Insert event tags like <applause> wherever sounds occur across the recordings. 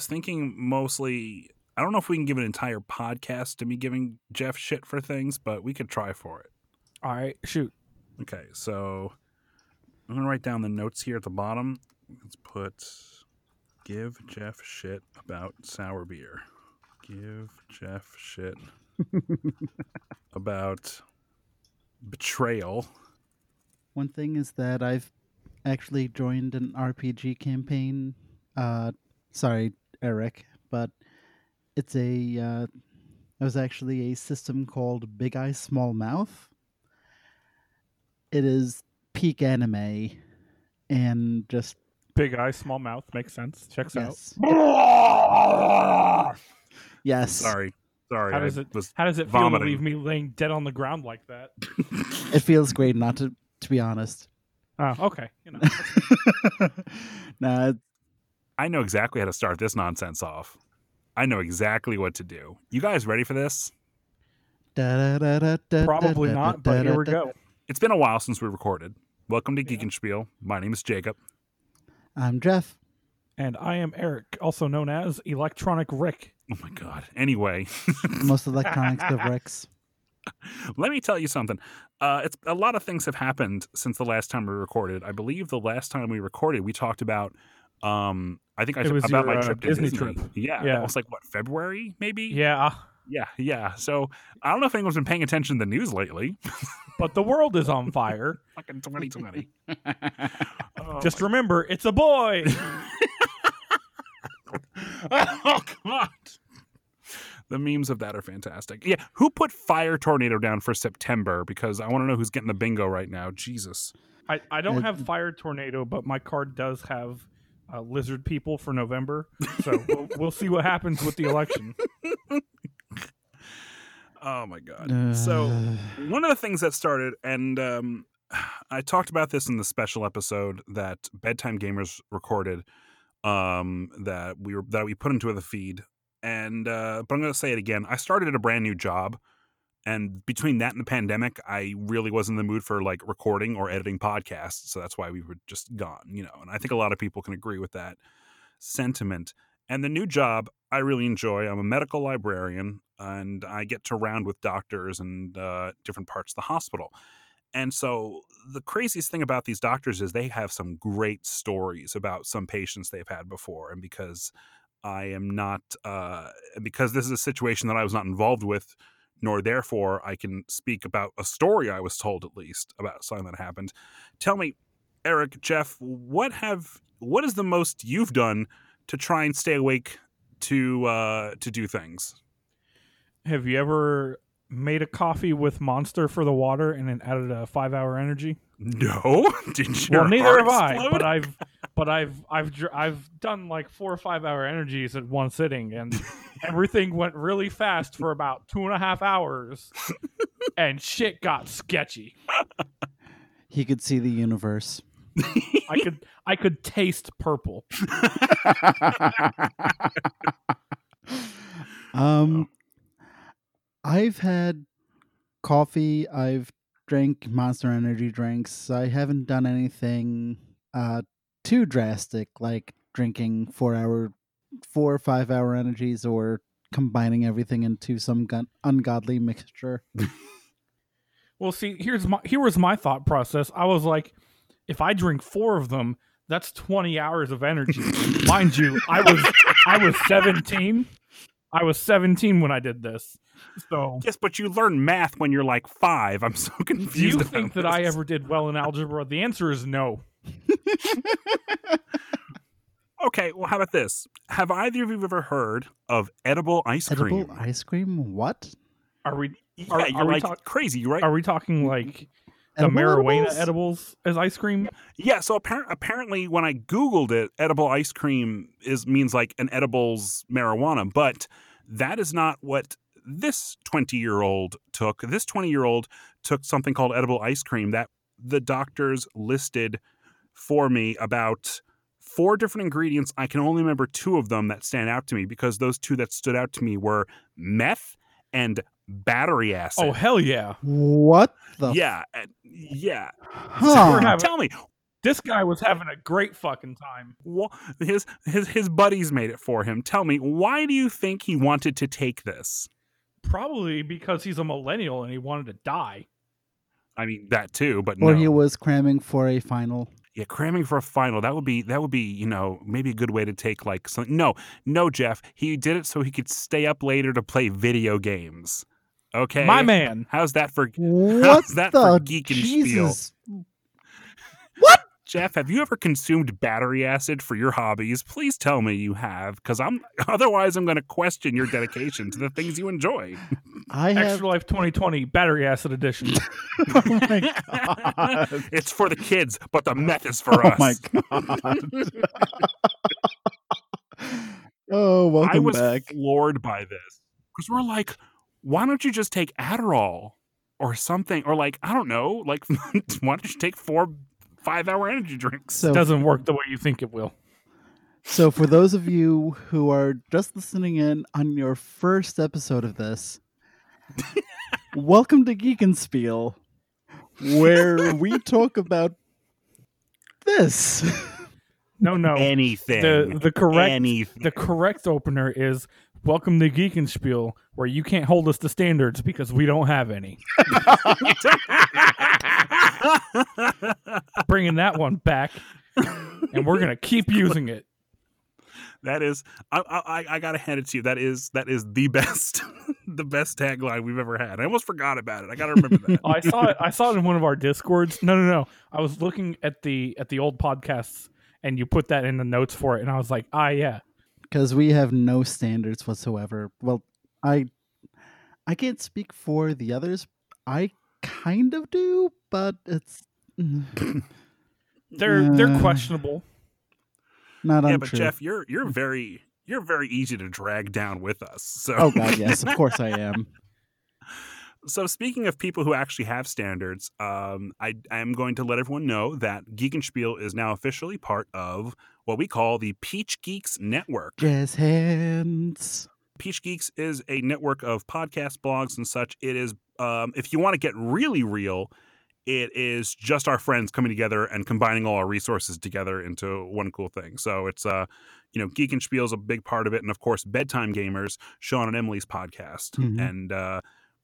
was thinking mostly. I don't know if we can give an entire podcast to me giving Jeff shit for things, but we could try for it. All right, shoot. Okay, so I'm gonna write down the notes here at the bottom. Let's put give Jeff shit about sour beer. Give Jeff shit <laughs> about betrayal. One thing is that I've actually joined an RPG campaign. Uh, sorry, Eric, but it's a. Uh, it was actually a system called Big Eye Small Mouth. It is peak anime, and just Big eye, small mouth makes sense. Checks yes, out. <laughs> yes. Sorry, sorry. How does it? was How does it feel to leave me laying dead on the ground like that? <laughs> It feels great, not to to be honest. Oh, okay. You know, <laughs> nah, I know exactly how to start this nonsense off. I know exactly what to do. You guys ready for this? probably not, but here we go. It's been a while since we recorded. Welcome to Geek and Spiel. My name is Jacob. I'm Jeff. And I am Eric, also known as Electronic Rick. Oh my god. Anyway, <laughs> Most electronics of Ricks. <laughs> let me tell you something. Uh, it's a lot of things have happened since the last time we recorded. I believe the last time we recorded, we talked about. Um, I think I It was about your, my uh, trip to Disney Disney. trip. Yeah, Yeah. that was like what February, maybe. Yeah, yeah, yeah. So I don't know if anyone's been paying attention to the news lately. <laughs> but the world is on fire. <laughs> Fucking 2020. <laughs> Oh, Just remember, it's a boy. oh god. The memes of that are fantastic. Yeah, who put Fire Tornado down for September? Because I want to know who's getting the bingo right now. Jesus. I, I don't Uh, have fire tornado, but my card does have uh, lizard people for November. So we'll, <laughs> we'll see what happens with the election. <laughs> Oh my god. So Uh, one of the things that started, and um, <sighs> I talked about this in the special episode that Bedtime Gamers recorded, um, that we were that we put into the feed, and uh, but I'm going to say it again. I started at a brand new job, and between that and the pandemic, I really wasn't in the mood for like recording or editing podcasts. So that's why we were just gone, you know. And I think a lot of people can agree with that sentiment. And the new job I really enjoy. I'm a medical librarian, and I get to round with doctors and uh, different parts of the hospital. And so the craziest thing about these doctors is they have some great stories about some patients they've had before. And because I am not, uh, because this is a situation that I was not involved with, nor therefore I can speak about a story I was told at least about something that happened. Tell me, Eric, Jeff, what have what is the most you've done to try and stay awake to uh, to do things? Have you ever made a coffee with Monster for the water and then added a five hour energy? No, <laughs> didn't you? well, neither have I. explode? But I've but I've I've I've done like four or five hour energies at one sitting, and <laughs> everything went really fast for about two and a half hours, and shit got sketchy. he could see the universe. I could I could taste purple. um, I've had coffee. I've drank Monster Energy drinks. I haven't done anything uh too drastic, like drinking four hour, four or five hour energies, or combining everything into some gun- ungodly mixture. <laughs> Well, see, here's my here was my thought process. I was like, if I drink four of them, that's twenty hours of energy. <laughs> Mind you, I was I was seventeen. I was seventeen when I did this. So, yes, but you learn math when you're like five. I'm so confused. do you about think that I ever did well in algebra? The answer is no. <laughs> Okay, well, how about this? Have either of you ever heard of edible ice cream? Edible cream? ice cream? What? Are we Yeah, Are- you're are we like talk- crazy, right? are we talking like the marijuana edibles? edibles as ice cream? Yeah, so appar- apparently when I googled it, edible ice cream is means like an edibles marijuana, but that is not what this 20-year-old took. This 20-year-old took something called edible ice cream that the doctors listed for me about four different ingredients. I can only remember two of them that stand out to me because those two that stood out to me were meth and battery acid. Oh hell yeah! What the? yeah, and- yeah. Huh. We're having- Tell me, This guy was having a great fucking time. Wha- His his his buddies made it for him. Tell me, why do you think he wanted to take this? Probably because he's a millennial and he wanted to die. I mean that too, but Or no. he was cramming for a final. Yeah, cramming for a final. That would be that would be you know maybe a good way to take like something. No, no, Jeff. He did it so he could stay up later to play video games. Okay, My man. How's that for <laughs> What that the for geek and spiel? <laughs> Jesus? Jeff? Have you ever consumed battery acid for your hobbies? Please tell me you have, because I'm <laughs> otherwise I'm going to question your dedication to the things you enjoy. I have. Extra Life 2020 Battery Acid Edition. <laughs> oh my god! <laughs> it's for the kids, but the meth is for oh us. Oh my god! <laughs> oh, welcome I was back. floored by this because we're like, why don't you just take Adderall or something, or like I don't know, like why don't you take four five-hour energy drinks? So, Doesn't work the way you think it will. so for those of you who are just listening in on your first episode of this, welcome to Geek and Spiel, where we talk about this. No, no. Anything. The the correct Anything. the correct opener is Welcome to Geekenspiel, where you can't hold us to standards because we don't have any. <laughs> Bringing that one back, and we're gonna keep using it. That is, I, I, I gotta hand it to you. That is, that is the <laughs> best, the best tagline we've ever had. I almost forgot about it. I gotta remember that. Oh, I saw it. I saw it in one of our discords. No, no, no. I was looking at the at the old podcasts, and you put that in the notes for it, and I was like, ah, yeah. because we have no standards whatsoever. Well, I I can't speak for the others. I kind of do, but it's mm, <laughs> They're they're Uh, questionable. Not yeah, untrue. but Jeff, you're you're very you're very easy to drag down with us. So oh god, <laughs> yes, of course I am. So speaking of people who actually have standards, um, I, I am going to let everyone know that Geekenspiel is now officially part of what we call the Peach Geeks Network. Jazz hands. Peach Geeks is a network of podcasts, blogs, and such. It is, um, if you want to get really real, it is just our friends coming together and combining all our resources together into one cool thing. So it's, uh, you know, Geek and Spiel is a big part of it, and of course, Bedtime Gamers, Sean and Emily's podcast, Mhm. and uh,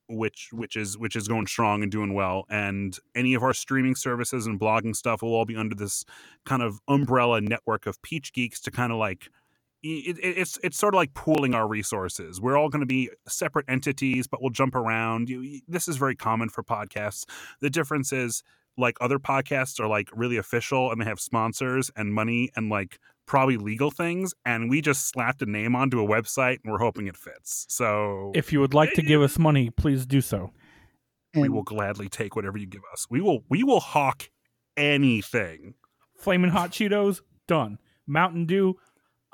which which is which is going strong and doing well. And any of our streaming services and blogging stuff will all be under this kind of umbrella network of Peach Geeks to kind of like it, it, it's it's sort of like pooling our resources. We're all going to be separate entities, but we'll jump around. You, you- this is very common for podcasts. The difference is like other podcasts are like really official and they have sponsors and money and like probably legal things, and we just slapped a name onto a website and we're hoping it fits. So If you would like to give us money, please do so. We will gladly take whatever you give us. We will we will hawk anything. Flaming hot Cheetos, done. Mountain Dew,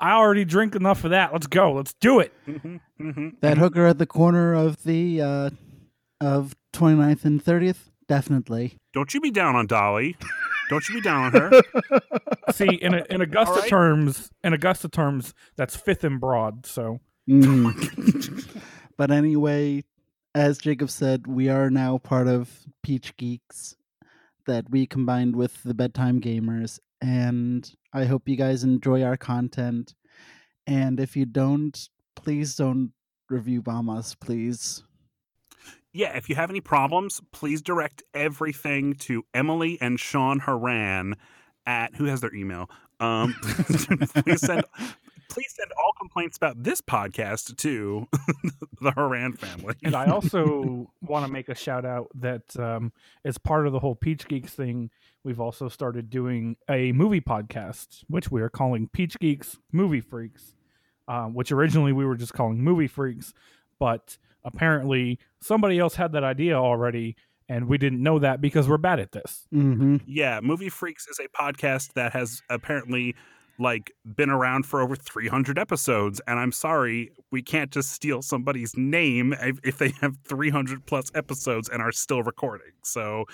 I already drink enough of that. Let's go. Let's do it. hmm hmm that hooker at the corner of the uh of 29th and 30th, definitely. Don't you be down on Dolly. Don't you be down on her. <laughs> See, in a, in Augusta All right. terms, in Augusta terms, that's fifth and broad. So Mhm. <laughs> but anyway, as Jacob said, we are now part of Peach Geeks that we combined with the Bedtime Gamers. And I hope you guys enjoy our content. And if you don't, please don't review bomb us, please. yeah, if you have any problems, please direct everything to Emily and Sean Haran at who has their email. Um, <laughs> please send please send all complaints about this podcast to <laughs> the Haran family. And I <laughs> also want to make a shout out that um, as part of the whole Peach Geeks thing, we've also started doing a movie podcast, which we are calling Peach Geeks Movie Freaks, uh, which originally we were just calling Movie Freaks, but apparently somebody else had that idea already, and we didn't know that because we're bad at this. Mm-hmm. yeah, Movie Freaks is a podcast that has apparently like been around for over 300 episodes and I'm sorry, we can't just steal somebody's name if, if they have 300 plus episodes and are still recording. So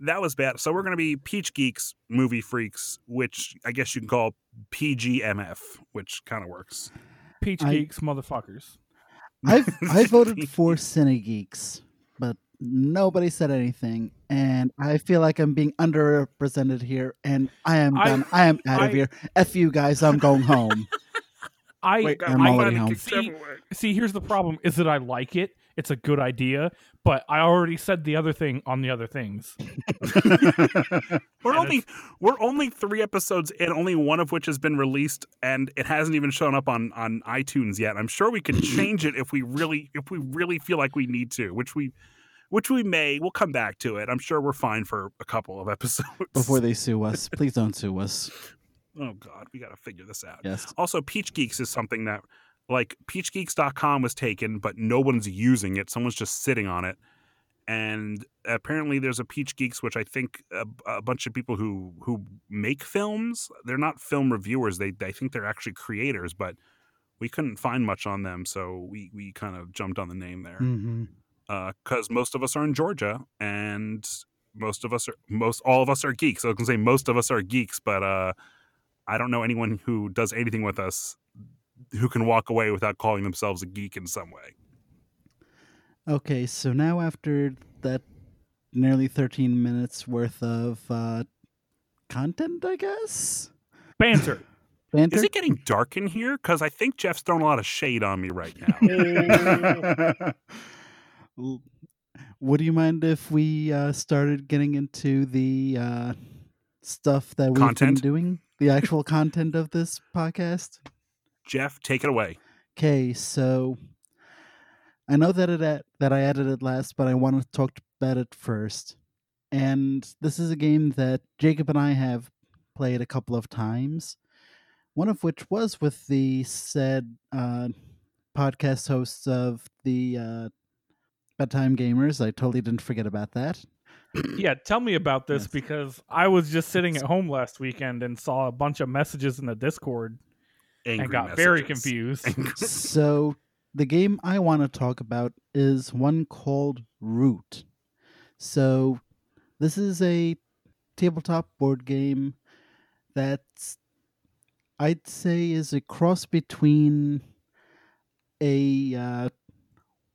that was bad. So we're going to be Peach Geeks Movie Freaks, which I guess you can call PGMF, which kind of works. Peach I- Geeks, motherfuckers. I've I <laughs> voted for Cine Geeks, but nobody said anything, and I feel like I'm being underrepresented here, and I am done. I, am <laughs> out I- of here. F you guys, I'm going home. <laughs> I Wait, I'm I- already home. See, see, here's the problem: is that I like it. It's a good idea, but I already said the other thing on the other things. <laughs> We're And only we're only three episodes in, only one of which has been released, and it hasn't even shown up on on iTunes yet. I'm sure we could <laughs> change it if we really if we really feel like we need to, which we which we may. We'll come back to it. I'm sure we're fine for a couple of episodes Before they <laughs> sue us, please don't sue us. Oh God, we got to figure this out. Yes. Also, Peach Geeks is something that, like, PeachGeeks.com was taken, but no one's using it. Someone's just sitting on it. And apparently, there's a Peach Geeks, which I think a, a bunch of people who who make films. They're not film reviewers. They they think they're actually creators, but we couldn't find much on them, so we we kind of jumped on the name there hmm because most of us are in Georgia and most of us are most all of us are geeks. So I can say most of us are geeks, but uh, I don't know anyone who does anything with us who can walk away without calling themselves a geek in some way. Okay, so now after that nearly 13 minutes worth of uh, content, I guess? Banter. <laughs> Banter? Is it getting dark in here? Because I think Jeff's throwing a lot of shade on me right now. <laughs> Would you mind if we uh, started getting into the uh, stuff that we've Content? been doing? The actual content of this podcast? Jeff, take it away. Okay, so I know that it at, that I added it last, but I want to talk about it first. And this is a game that Jacob and I have played a couple of times. One of which was with the said uh, podcast hosts of the uh, Bedtime Gamers. I totally didn't forget about that. Yeah, tell me about <clears throat> this Yes. because I was just sitting at home last weekend and saw a bunch of messages in the Discord Angry and got very confused. <laughs> so the game I want to talk about is one called Root. So this is a tabletop board game that's I'd say is a cross between a uh,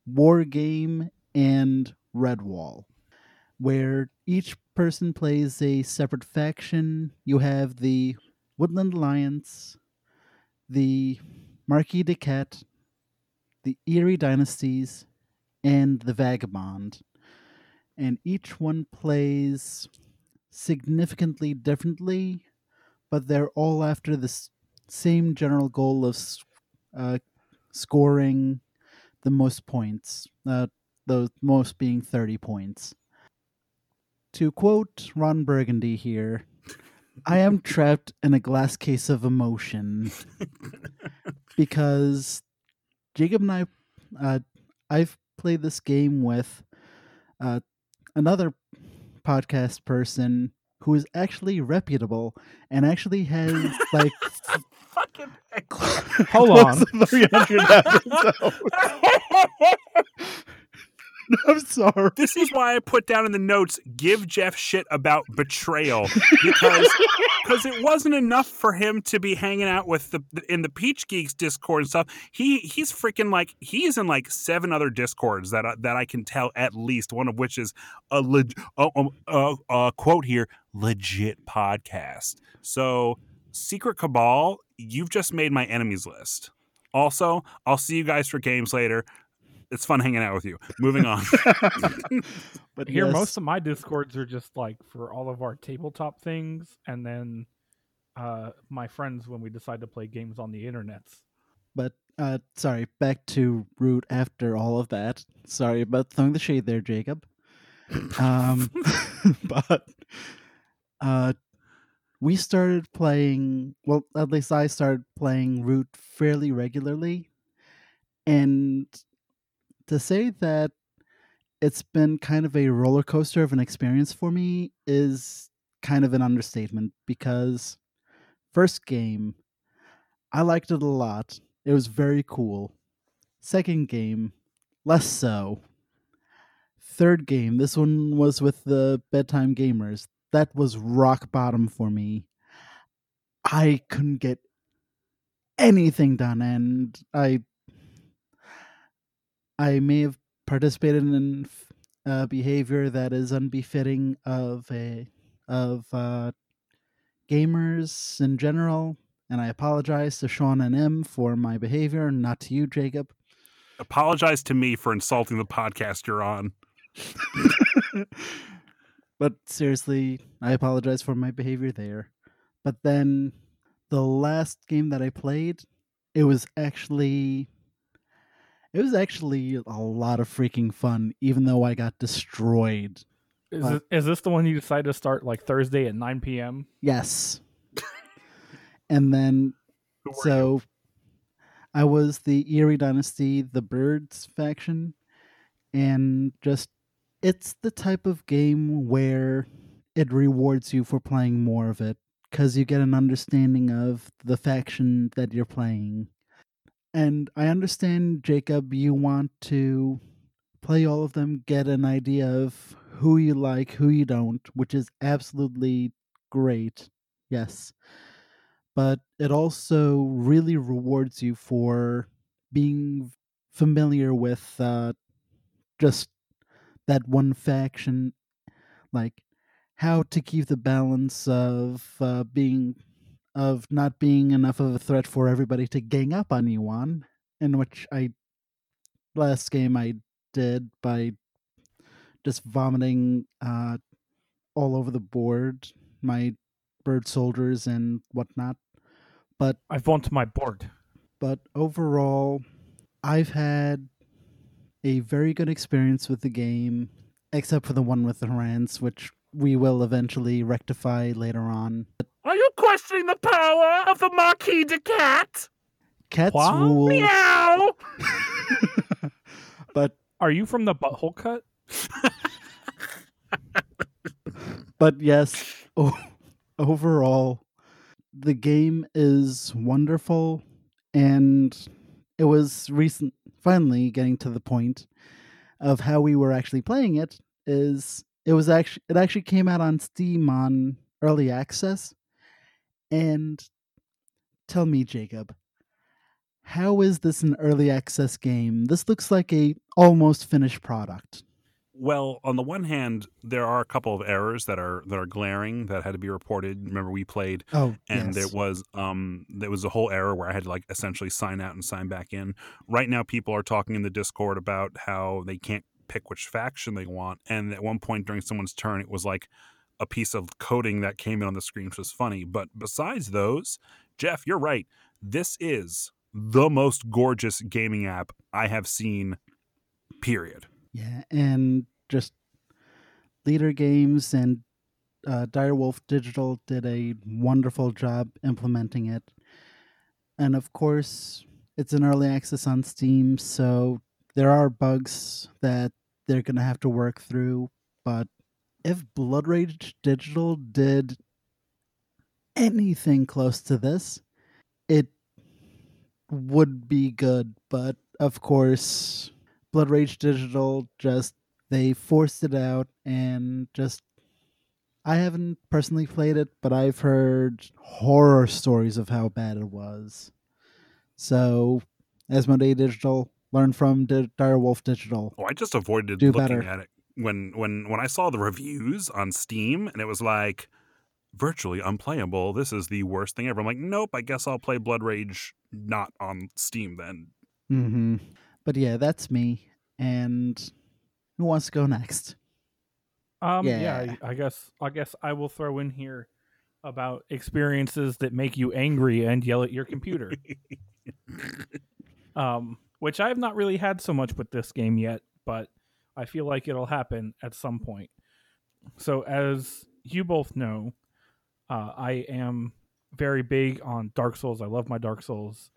war game and Redwall, where each person plays a separate faction. You have the Woodland Alliance, the Marquis de Cat, the Eyrie Dynasties, and the Vagabond. And each one plays significantly differently, but they're all after the same general goal of uh, scoring the most points, uh, the most being 30 points. To quote Ron Burgundy here, I am trapped in a glass case of emotion <laughs> because Jacob and I, uh, I've played this game with uh, another podcast person who is actually reputable and actually has like <laughs> Fucking <laughs> Hold on. 300 episodes. <laughs> I'm sorry. This is why I put down in the notes give Jeff shit about betrayal because <laughs> because it wasn't enough for him to be hanging out with the in the Peach Geeks Discord and stuff. He he's freaking like he's in like seven other Discords that I, that I can tell at least one of which is a leg, uh, uh, uh, quote here legit podcast. So Secret Cabal, you've just made my enemies list. Also, I'll see you guys for games later. It's fun hanging out with you. Moving on. <laughs> but Here, yes, most of my discords are just like for all of our tabletop things, and then uh, my friends when we decide to play games on the internets. but uh, sorry, back to root after all of that. Sorry about throwing the shade there, Jacob. Um, <laughs> but uh, we started playing. Well, at least I started playing root fairly regularly, and to say that it's been kind of a roller coaster of an experience for me is kind of an understatement because first game I liked it a lot. It was very cool. Second game, less so. Third game, this one was with the bedtime gamers. That was rock bottom for me. I couldn't get anything done and I I may have participated in a behavior that is unbefitting of a of uh, gamers in general, and I apologize to Sean and Em for my behavior, not to you, Jacob. Apologize to me for insulting the podcast you're on. <laughs> but seriously, I apologize for my behavior there. But then the last game that I played, it was actually it was actually a lot of freaking fun, even though I got destroyed. Is, But- this, is this the one you decided to start like Thursday at 9 p.m.? Yes. and then <laughs> were you? so I was the Eyrie Dynasty, the Birds faction, and just it's the type of game where it rewards you for playing more of it because you get an understanding of the faction that you're playing. And I understand, Jacob, you want to play all of them, get an idea of who you like, who you don't, which is absolutely great. Yes but it also really rewards you for being familiar with uh, just that one faction, like how to keep the balance of uh, being of not being enough of a threat for everybody to gang up on you on, in which I last game I did by just vomiting uh, all over the board my bird soldiers and whatnot. But I've gone to my board. but overall, I've had a very good experience with the game, except for the one with the rants, which we will eventually rectify later on. Are you questioning the power of the Marquis de Cat? Cats What? rule, Meow! <laughs> but Are you from the butthole cut? <laughs> but yes, o- overall, the game is wonderful, and it was recent. Finally, getting to the point of how we were actually playing it is it was actually it actually came out on Steam on early access, and tell me, Jacob. How is this an early access game? This looks like a almost finished product. Well, on the one hand, there are a couple of errors that are that are glaring that had to be reported. Remember, we played Oh, and yes. there was um there was a whole error where I had to like essentially sign out and sign back in. Right now, people are talking in the Discord about how they can't pick which faction they want, and at one point during someone's turn, it was like a piece of coding that came in on the screen, which was funny. But besides those, Jeff, you're right. This is the most gorgeous gaming app I have seen. Period. Yeah, and just Leder Games and uh, Direwolf Digital did a wonderful job implementing it. And of course, it's an early access on Steam, so there are bugs that they're going to have to work through. But if Blood Rage Digital did anything close to this, it would be good. But of course, Blood Rage Digital just they forced it out and just I haven't personally played it, but I've heard horror stories of how bad it was. So, Asmodee Digital, learn from Di- Direwolf Digital. Oh, I just avoided Do looking better. at it when when when I saw the reviews on Steam and it was like virtually unplayable. This is the worst thing ever. I'm like, nope. I guess I'll play Blood Rage not on Steam then. Mm-hmm. But yeah, that's me. And who wants to go next? Um, yeah, Yeah. I, I guess I guess I will throw in here about experiences that make you angry and yell at your computer. <laughs> um, which I have not really had so much with this game yet, but I feel like it'll happen at some point. So, as you both know, uh, I am very big on Dark Souls. I love my Dark Souls.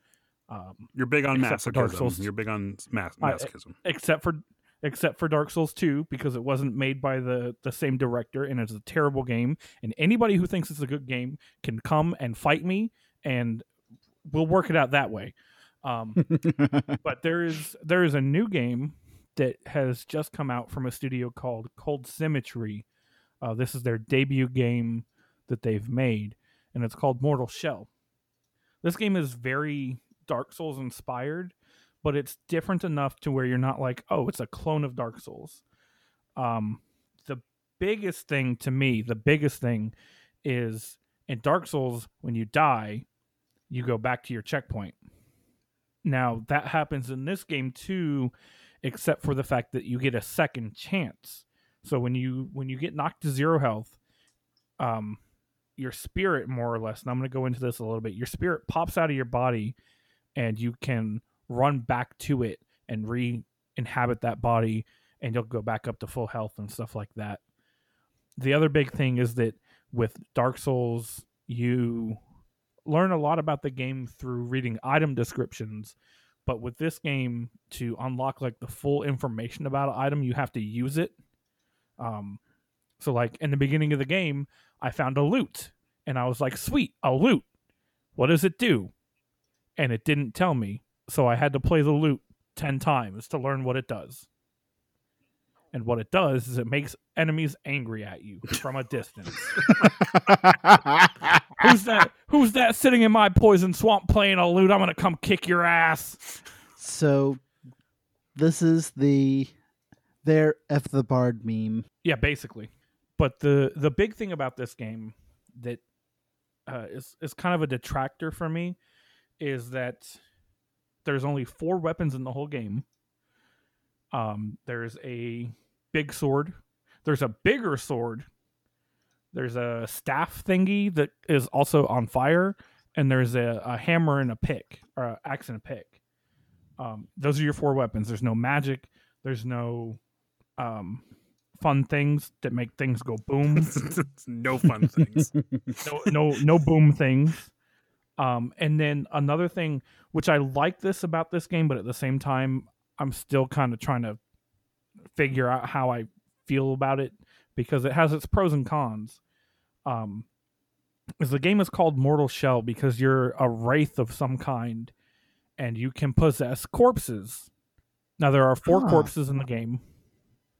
Um, You're big on Except for Dark masochism. Souls. You're big on mas- I- masochism. except for except for Dark Souls 2 because it wasn't made by the the same director and it's a terrible game and anybody who thinks it's a good game can come and fight me and we'll work it out that way. Um, <laughs> but there is there is a new game that has just come out from a studio called Cold Symmetry. Uh, this is their debut game that they've made, and it's called Mortal Shell. This game is very Dark Souls inspired, but it's different enough to where you're not like, oh, it's a clone of Dark Souls. Um, the biggest thing to me, the biggest thing is in Dark Souls, when you die, you go back to your checkpoint. Now, that happens in this game too, except for the fact that you get a second chance. So when you when you get knocked to zero health, um, your spirit more or less, and I'm going to go into this a little bit. Your spirit pops out of your body, and you can run back to it and re-inhabit that body, and you'll go back up to full health and stuff like that. The other big thing is that with Dark Souls, you learn a lot about the game through reading item descriptions. But with this game, to unlock like the full information about an item, you have to use it. Um, so like in the beginning of the game, I found a loot, and I was like, "Sweet, a loot. What does it do?" And it didn't tell me, so I had to play the loot ten times to learn what it does. And what it does is it makes enemies angry at you from a distance. <laughs> who's that? Who's that sitting in my poison swamp playing a lute? I'm gonna come kick your ass. So this is the their F the Bard meme. Yeah, basically. But the the big thing about this game that uh, is is kind of a detractor for me is that there's only four weapons in the whole game. Um, there's a big sword. There's a bigger sword. There's a staff thingy that is also on fire, and there's a, a hammer and a pick, or an axe and a pick. Um, those are your four weapons. There's no magic. There's no um, fun things that make things go boom. <laughs> no fun things. <laughs> no, no, no boom things. Um, and then another thing, which I like this about this game, but at the same time, I'm still kind of trying to figure out how I feel about it because it has its pros and cons. Um, is the game is called Mortal Shell because you're a wraith of some kind, and you can possess corpses. Now there are four Huh. corpses in the game.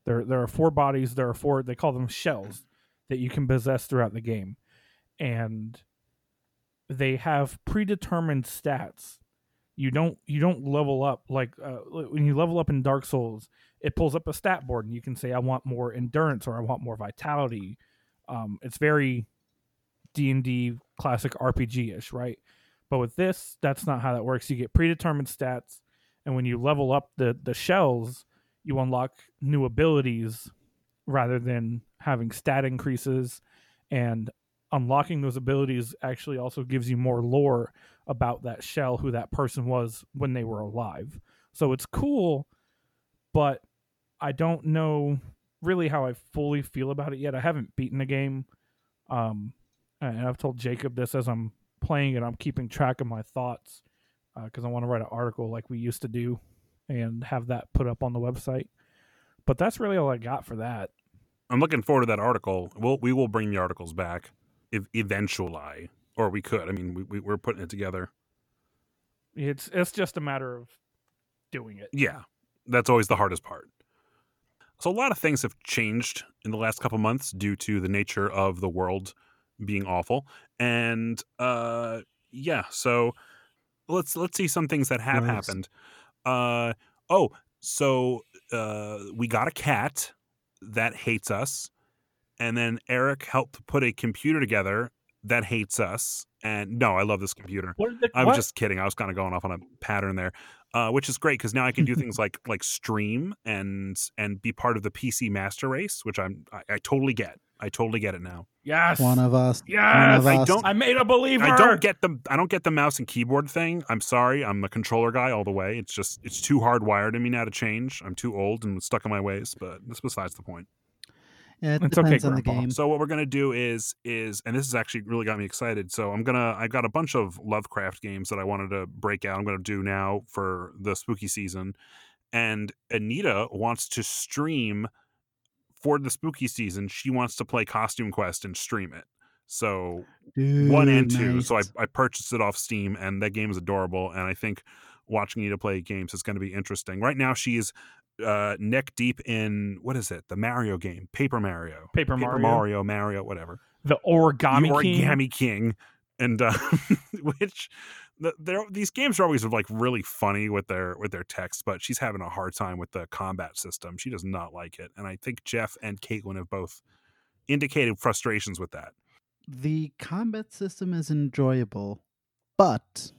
There there are four bodies. There are four. They call them shells that you can possess throughout the game, and they have predetermined stats. You don't you don't level up like uh, when you level up in Dark Souls, it pulls up a stat board and you can say I want more endurance or I want more vitality. Um, it's very D and D classic RPG ish, right? But with this, that's not how that works. You get predetermined stats, and when you level up the the shells, you unlock new abilities rather than having stat increases and unlocking those abilities actually also gives you more lore about that shell who that person was when they were alive. So it's cool but i don't know really how i fully feel about it yet. I haven't beaten the game um and i've told jacob this as i'm playing it. I'm keeping track of my thoughts because i want to write an article like we used to do and have that put up on the website. But that's really all i got for that. I'm looking forward to that article. We'll we will bring the articles back eventually, or we could. I mean, we, we we're putting it together. it's it's just a matter of doing it Yeah, that's always the hardest part. So a lot of things have changed in the last couple months due to the nature of the world being awful, and uh, yeah. So let's let's see some things that have Gross. happened. Uh, oh, so uh, we got a cat that hates us, and then Eric helped put a computer together that hates us. And no, I love this computer. the, I what? was just kidding. I was kind of going off on a pattern there, uh, which is great because now I can do things <laughs> like like stream and and be part of the PC master race, which I'm I, I totally get. I totally get it now. yes One of us. One yes of I don't- I made a believer. I don't get the I don't get the mouse and keyboard thing. I'm sorry. I'm a controller guy all the way. It's just it's too hardwired in me now to change. I'm too old and stuck in my ways. But that's besides the point. It It's okay, depends on the game. So what we're gonna do is is and this has actually really got me excited. So I'm gonna I got a bunch of Lovecraft games that I wanted to break out. I'm gonna do now for the spooky season. And Anita wants to stream for the spooky season. She wants to play Costume Quest and stream it. So one and Dude, two. So I. I purchased it off Steam, and that game is adorable. And I think watching you to play games is going to be interesting. Right now, she's uh, neck deep in what is it? The Mario game, Paper Mario, Paper Mario. Mario, Mario, whatever. the origami, the king. Origami King, and uh, <laughs> which the, these games are always like really funny with their with their text, but she's having a hard time with the combat system. She does not like it, and I think Jeff and Caitlin have both indicated frustrations with that. The combat system is enjoyable, but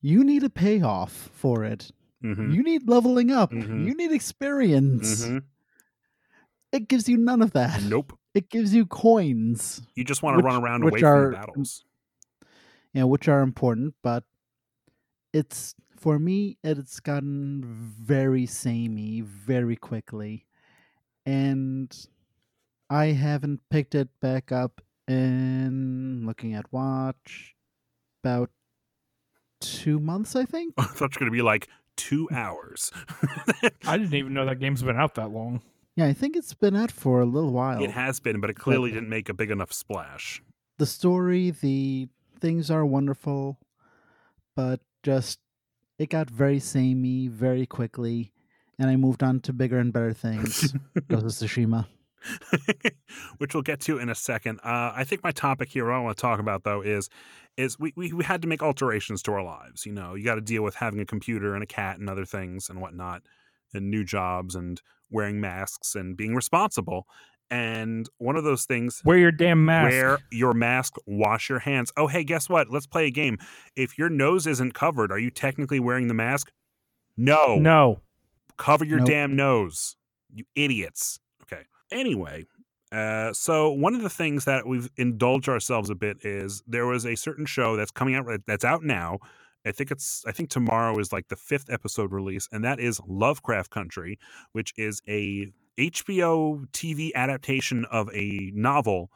you need a payoff for it. Mm-hmm. You need leveling up. Mhm. You need experience. Mm-hmm. It gives you none of that. Nope. It gives you coins, You just want to run around away from the battles. know, which are important, but it's for me it's gotten very samey very quickly. And I haven't picked it back up in looking at watch about two months, I think. <laughs> I thought you were going to be like two hours. <laughs> I didn't even know that game's been out that long. Yeah, I think it's been out for a little while. it has been, but it clearly didn't make a big enough splash. the story, the things are wonderful, but just it got very samey very quickly, and I moved on to bigger and better things. <laughs> Ghost of Tsushima. <laughs> which we'll get to in a second. Uh, I think my topic here, what I want to talk about though, is is we, we, we had to make alterations to our lives. You know, you got to deal with having a computer and a cat and other things and whatnot, and new jobs and wearing masks and being responsible. And one of those things Wear your damn mask. Wear your mask, wash your hands. Oh, hey, guess what? Let's play a game. If your nose isn't covered, are you technically wearing the mask? No. No. Cover your Nope. damn nose. You idiots. Anyway, uh, so one of the things that we've indulged ourselves a bit is there was a certain show that's coming out that's out now. I think it's I think tomorrow is like the fifth episode release, and that is Lovecraft Country, which is a HBO TV adaptation of a novel,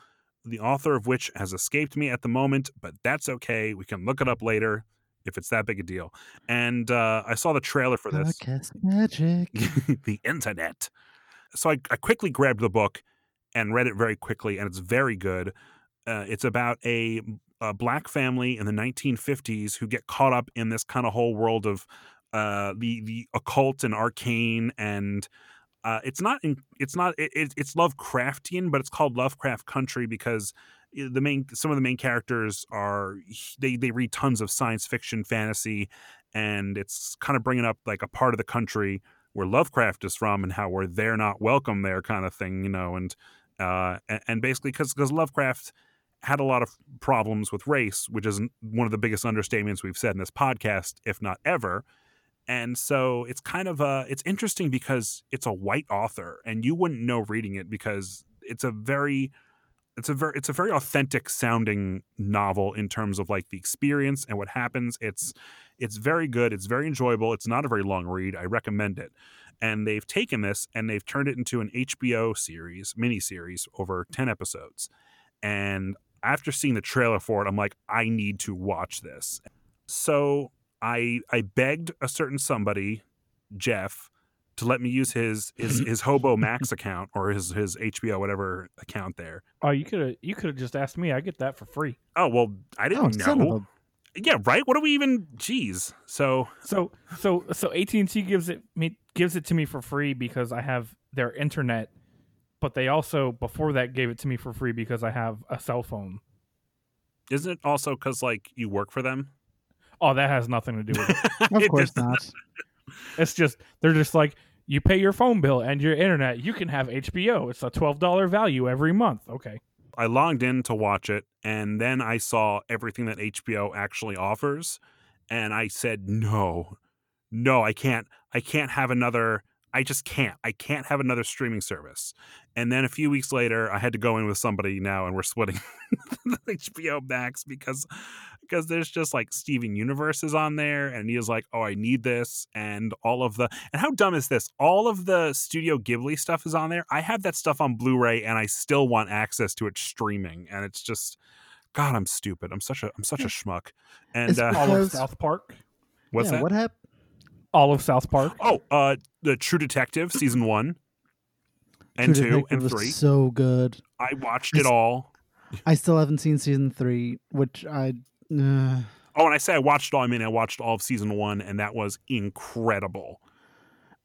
the author of which has escaped me at the moment, but that's okay. We can look it up later if it's that big a deal. And uh, I saw the trailer for this Podcast magic. <laughs> the internet. So I, I quickly grabbed the book and read it very quickly, and it's very good. Uh, it's about a, a black family in the 1950s who get caught up in this kind of whole world of uh, the the occult and arcane, and uh, it's not in, it's not it, it, it's Lovecraftian, but it's called Lovecraft Country because the main some of the main characters are they they read tons of science fiction, fantasy, and it's kind of bringing up like a part of the country where Lovecraft is from and how where they're not welcome there kind of thing, you know, and uh, and, basically because because Lovecraft had a lot of problems with race, which is one of the biggest understatements we've said in this podcast, if not ever. And so it's kind of uh it's interesting because it's a white author and you wouldn't know reading it because it's a very it's a very it's a very authentic sounding novel in terms of like the experience and what happens. It's it's very good. It's very enjoyable. It's not a very long read. I recommend it. And they've taken this and they've turned it into an HBO series, mini series over 10 episodes. And after seeing the trailer for it, I'm like, I need to watch this. So I I begged a certain somebody, Jeff, to let me use his his <clears throat> his Hobo Max account or his his HBO whatever account there. Oh, you could have you could have just asked me. I get that for free. Oh well, I Oh, didn't son of know. Yeah, right. What do we even? Jeez. So So so so AT and T gives it me gives it to me for free because I have their internet, but they also before that gave it to me for free because I have a cell phone. isn't it also because like you work for them? Oh, that has nothing to do with it. <laughs> <laughs> Of course just- not. It's just they're just like you pay your phone bill and your internet, you can have HBO. It's a twelve dollar value every month. Okay. I logged in to watch it, and then I saw everything that HBO actually offers, and I said, "No, no, I can't. I can't have another. I just can't. I can't have another streaming service." And then a few weeks later, I had to go in with somebody now, and we're splitting HBO <laughs> Max because because there's just like Steven Universe is on there, and he is like, "Oh, I need this," and all of the and how dumb is this? All of the Studio Ghibli stuff is on there. I have that stuff on Blu-ray, and I still want access to it streaming, and it's just. God, I'm stupid. I'm such a I'm such a schmuck. And It's uh, All of South Park. what's yeah, that? What happened? All of South Park. Oh, uh, the True Detective season one and two and three. So good. I watched it all. I still haven't seen season three, which I. Uh, Oh, and I say I watched all. I mean, I watched all of season one, and that was incredible.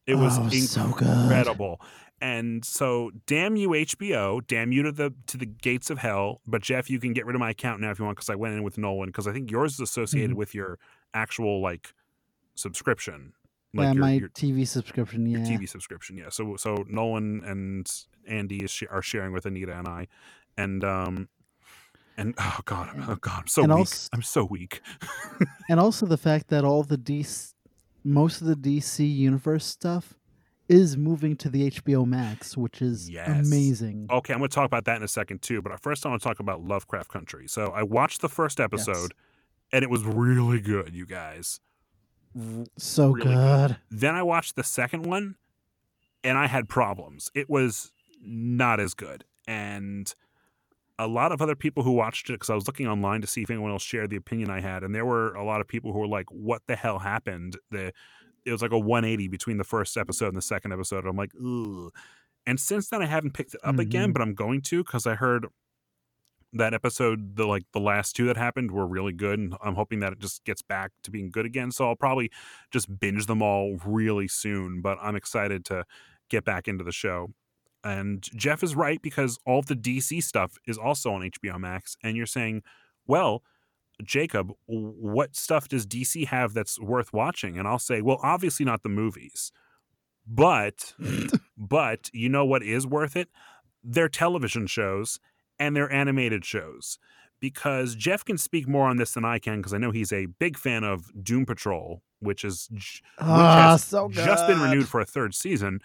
It was Oh, so good. incredible. And so, damn you HBO, damn you to the to the gates of hell. But Jeff, you can get rid of my account now if you want, because I went in with Nolan, because I think yours is associated Mhm. with your actual like subscription, like yeah, your, my your, TV subscription. Yeah, TV subscription. Yeah. So so Nolan and Andy is sh- are sharing with Anita and I, and um, and oh god, I'm- oh god, I'm so weak. als- I'm so weak. <laughs> and also the fact that all the DC, most of the DC universe stuff, is moving to the HBO Max, which is Yes. amazing. Okay, I'm going to talk about that in a second too. But first, I want to talk about Lovecraft Country. So I watched the first episode, and it was really good, you guys. So really good. Then I watched the second one, and I had problems. It was not as good, and a lot of other people who watched it because I was looking online to see if anyone else shared the opinion I had, and there were a lot of people who were like, "What the hell happened?" The it was like a 180 between the first episode and the second episode. I'm like, ugh. And since then, I haven't picked it up again, Mhm. but I'm going to because I heard that episode, the like the last two that happened were really good, and I'm hoping that it just gets back to being good again. So I'll probably just binge them all really soon. But I'm excited to get back into the show. And Jeff is right because all the DC stuff is also on HBO Max, and you're saying, well. Jacob, what stuff does DC have that's worth watching? And I'll say, well, obviously not the movies, but <laughs> but you know what is worth it? Their television shows and their animated shows. Because Jeff can speak more on this than I can, because I know he's a big fan of Doom Patrol, which is j- Ah, has so just been renewed for a third season.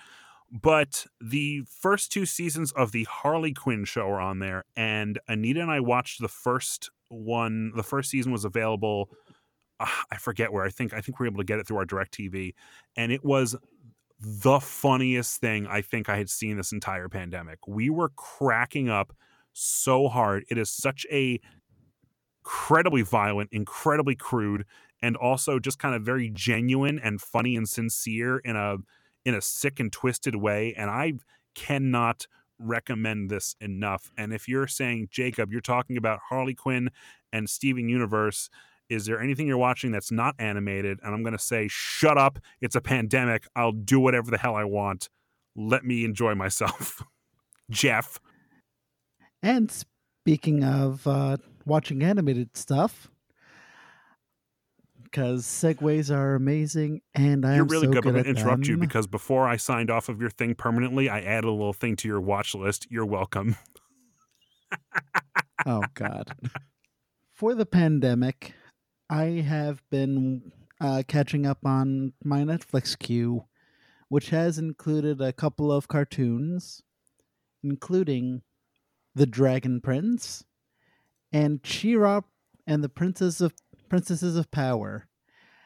But the first two seasons of the Harley Quinn show are on there, and Anita and I watched the first one. The first season was available. Uh, I forget where. I think I think we were able to get it through our Direct TV, and it was the funniest thing I think I had seen this entire pandemic. We were cracking up so hard. It is such a incredibly violent, incredibly crude, and also just kind of very genuine and funny and sincere in a in a sick and twisted way. And I cannot recommend this enough. And if you're saying, Jacob, you're talking about Harley Quinn and Steven Universe, is there anything you're watching that's not animated? And I'm going to say, shut up. It's a pandemic. I'll do whatever the hell I want. Let me enjoy myself. <laughs> Jeff. And speaking of uh, watching animated stuff, because segues are amazing, and I You're really so good. I'm good going to interrupt you because before I signed off of your thing permanently, I added a little thing to your watch list. You're welcome. <laughs> oh God! For the pandemic, I have been uh, catching up on my Netflix queue, which has included a couple of cartoons, including The Dragon Prince and She-Ra and the Princess of Princesses of Power.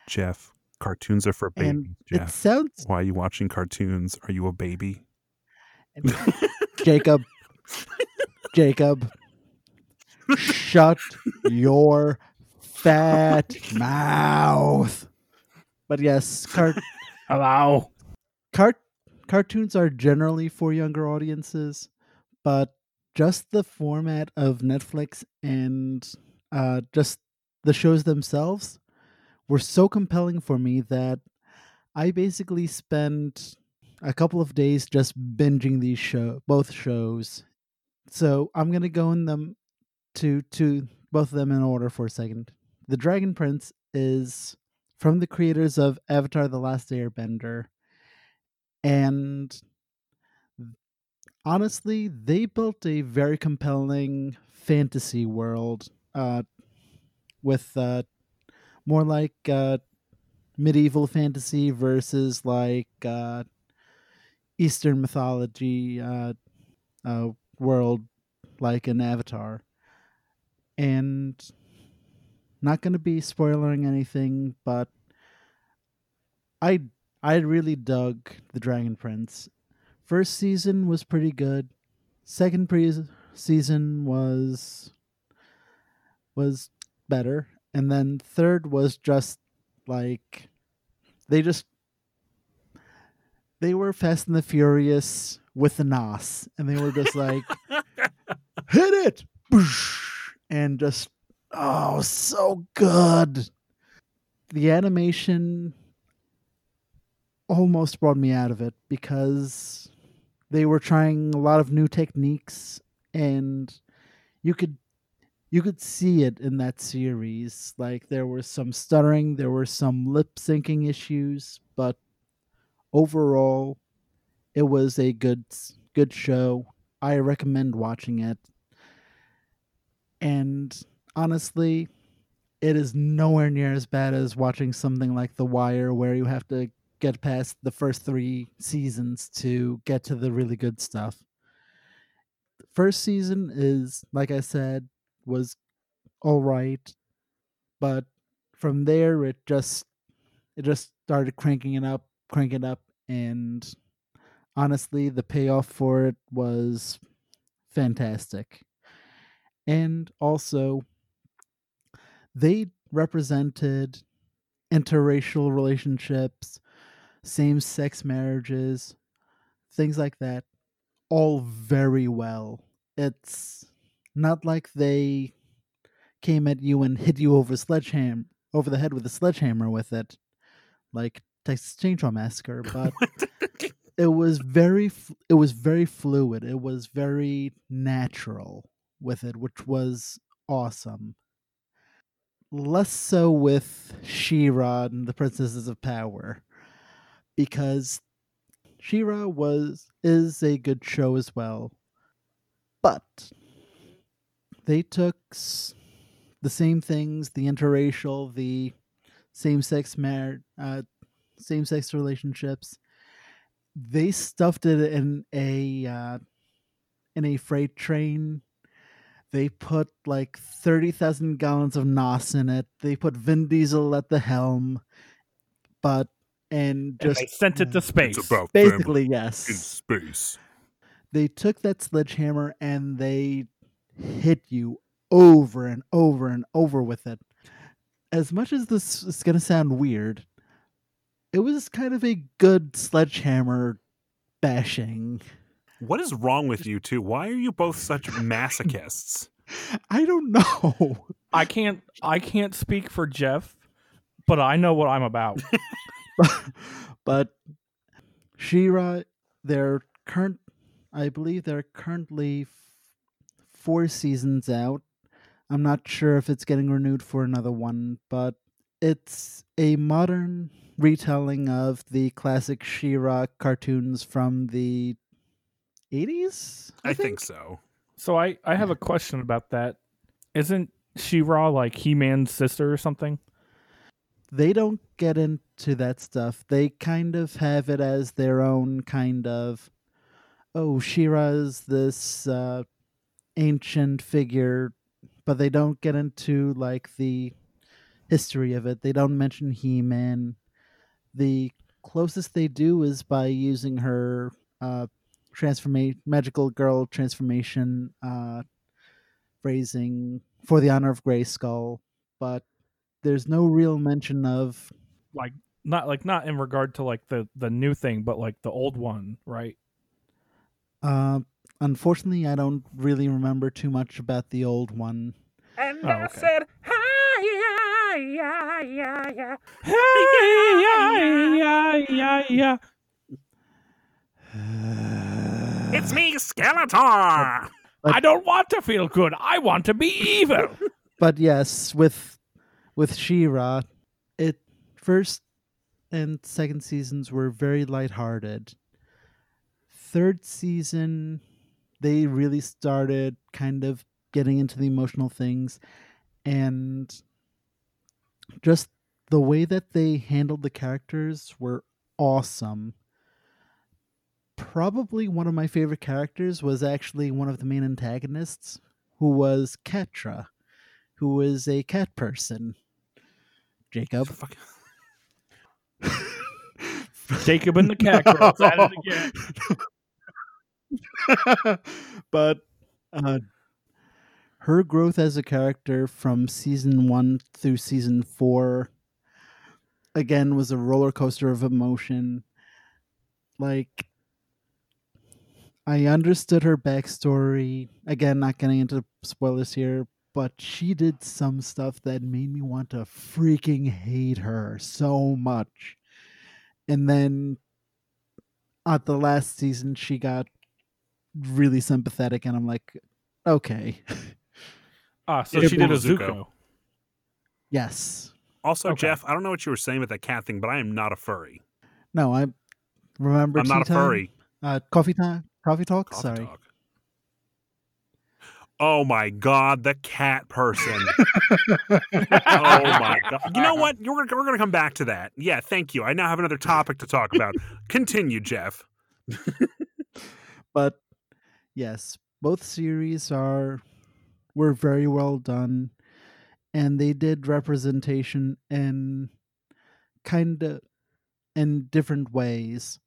Jeff, cartoons are for babies. And it Jeff, sounds why are you watching cartoons? Are you a baby? Jacob, Jacob, shut your fat mouth. But yes, cart, Hello. cart, cartoons are generally for younger audiences, but just the format of Netflix and uh, just the shows themselves were so compelling for me that I basically spent a couple of days just binging these show both shows. So I'm gonna go in them to to both of them in order for a second. The Dragon Prince is from the creators of Avatar: The Last Airbender, and honestly, they built a very compelling fantasy world uh, with uh, more like uh, medieval fantasy versus like uh, Eastern mythology uh, uh, world, like an Avatar. And not going to be spoiling anything, but I I really dug the Dragon Prince. First season was pretty good. Second pre- season was was better, and then third was just like they just they were Fast and the Furious with the NOS, and they were just like <laughs> hit it, and just oh so good. The animation almost brought me out of it because they were trying a lot of new techniques and you could you could see it in that series. Like there was some stuttering there were some lip syncing issues but overall it was a good good show. I recommend watching it. And honestly it is nowhere near as bad as watching something like the wire where you have to get past the first three seasons to get to the really good stuff. First season is like i said was all right but from there it just it just started cranking it up cranking it up and honestly the payoff for it was fantastic. And also they represented interracial relationships same-sex marriages things like that all very well it's not like they came at you and hit you over sledgehammer over the head with a sledgehammer with it, like Texas Chainsaw Massacre. <laughs> But it was very it was very fluid. It was very natural with it, which was awesome. Less so with She-Ra and the Princesses of Power, because She-Ra was is a good show as well, but they took the same things the interracial the same-sex mar- uh, same-sex relationships. They stuffed it in a uh, in a freight train. They put like 30,000 gallons of nos in it. They put vin diesel at the helm. But and just and they sent it to space It's about basically yes in space. they took that sledgehammer and they hit you over and over and over with it. As much as this is going to sound weird, it was kind of a good sledgehammer bashing. What is wrong with you two? Why are you both such <laughs> masochists? I don't know. I can't I can't speak for Jeff, but I know what I'm about. <laughs> <laughs> but She-Ra, they're current. I believe they're currently f- four seasons out. I'm not sure if it's getting renewed for another one, but it's a modern retelling of the classic She-Ra cartoons from the 80s. I think so. so I I have a question about that. Isn't She-Ra like He-Man's sister or something? They don't get into that stuff. They kind of have it as their own kind of oh, She-Ra's this uh, ancient figure, but they don't get into like the history of it. They don't mention He Man. The closest they do is by using her uh, transformation, magical girl transformation uh, phrasing for the honor of Grayskull, but there's no real mention of Like not like not in regard to like the the new thing, but like the old one, right? Uh, unfortunately, I don't really remember too much about the old one. And Oh, I okay. said, hi, yeah, yeah, yeah. yeah, yeah, yeah. It's me, Skeletor. I don't want to feel good. I want to be evil. <laughs> but yes, with with She-Ra, it first and second seasons were very lighthearted. Third season, they really started kind of getting into the emotional things, and just the way that they handled the characters were awesome. Probably one of my favorite characters was actually one of the main antagonists, who was Catra, who is a cat person. Jacob. <laughs> Jacob and the cat <laughs> girls at it again. <laughs> but uh, her growth as a character from season one through season four again was a roller coaster of emotion. Like, I understood her backstory. Again, not getting into spoilers here, but she did some stuff that made me want to freaking hate her so much. And then at the last season, she got really sympathetic, and I'm like, okay, Ah, so Yeah, she did a Zuko. Zuko. yes. Also, Okay. Jeff, I don't know what you were saying with that cat thing, but I am not a furry. No, I remember. I'm not a time? furry. Uh, coffee time, coffee talk. Coffee Sorry. talk. Oh my god, the cat person. <laughs> oh my god. You know what? You're, we're going to come back to that. Yeah, thank you. I now have another topic to talk about. <laughs> Continue, Jeff. <laughs> but yes, both series are were very well done, and they did representation in kind of in different ways.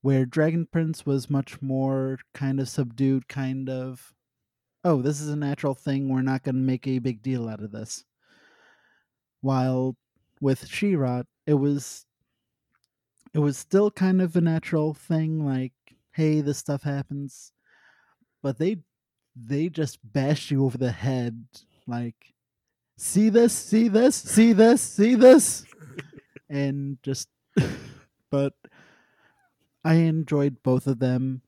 Where Dragon Prince was much more kind of subdued, kind of, oh, this is a natural thing. We're not going to make a big deal out of this. While with She-Ra, it was it was still kind of a natural thing like hey this stuff happens but they they just bash you over the head like see this see this see this see this and just <laughs> but i enjoyed both of them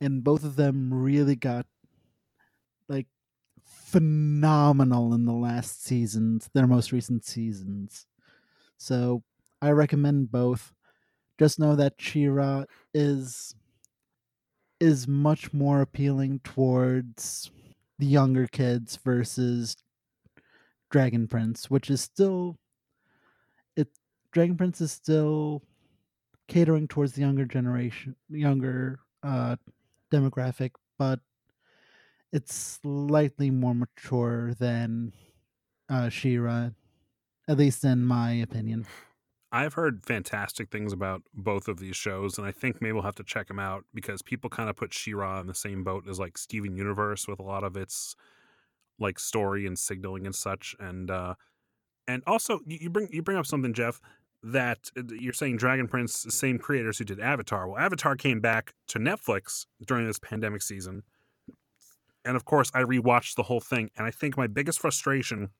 and both of them really got like phenomenal in the last seasons their most recent seasons. So i recommend both. Just know that She-Ra is is much more appealing towards the younger kids versus Dragon Prince, which is still it Dragon Prince is still catering towards the younger generation, younger uh demographic, but it's slightly more mature than uh She-Ra, at least in my opinion. I've heard fantastic things about both of these shows, and I think maybe we'll have to check them out because people kind of put She-Ra in the same boat as like Steven Universe with a lot of its like story and signaling and such. And uh and also you bring you bring up something, Jeff, that uh, you're saying Dragon Prince, same creators who did Avatar. Well, Avatar came back to Netflix during this pandemic season, and of course, I rewatched the whole thing, and I think my biggest frustration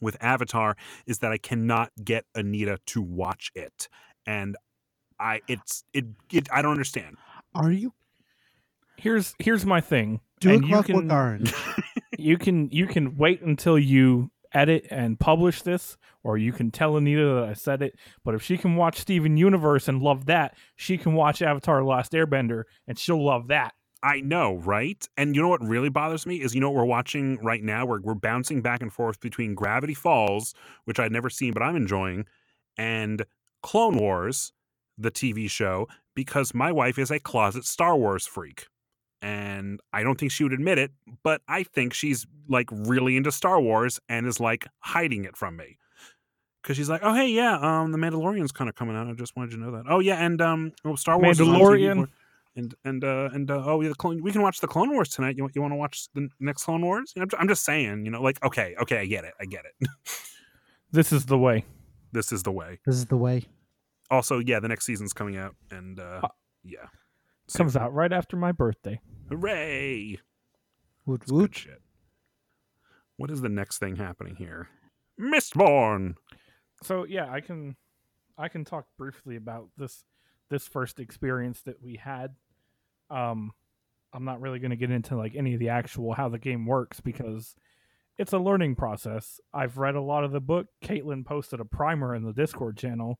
with Avatar is that I cannot get Anita to watch it, and I it's it, it I don't understand. Are you Here's here's my thing. do a and you clockwork can, orange? <laughs> you can you can wait until you edit and publish this, or you can tell Anita that I said it. But if she can watch Steven Universe and love that, she can watch Avatar: The Last Airbender and she'll love that. I know, right? And you know what really bothers me is you know what we're watching right now? We're we're bouncing back and forth between Gravity Falls, which I'd never seen but I'm enjoying, and Clone Wars, the TV show, because my wife is a closet Star Wars freak. And I don't think she would admit it, but I think she's like really into Star Wars and is like hiding it from me. Cause she's like, oh hey, yeah, um, the Mandalorian's kind of coming out. I just wanted you to know that. Oh yeah, and um, oh, Star Wars. Mandalorian. And and uh and uh, oh yeah, the clone. We can watch the Clone Wars tonight. You you want to watch the next Clone Wars? You know, I'm, I'm just saying. You know, like okay, okay, I get it, I get it. <laughs> This is the way. this is the way. this is the way. Also, yeah, the next season's coming out, and uh Uh, yeah, Comes out right after my birthday. Hooray! Woot It's good woot. shit. What is the next thing happening here? Mistborn. so yeah i can i can talk briefly about this this first experience that we had. Um i'm not really going to get into like any of the actual how the game works because it's a learning process. I've read a lot of the book. Caitlin posted a primer in the discord channel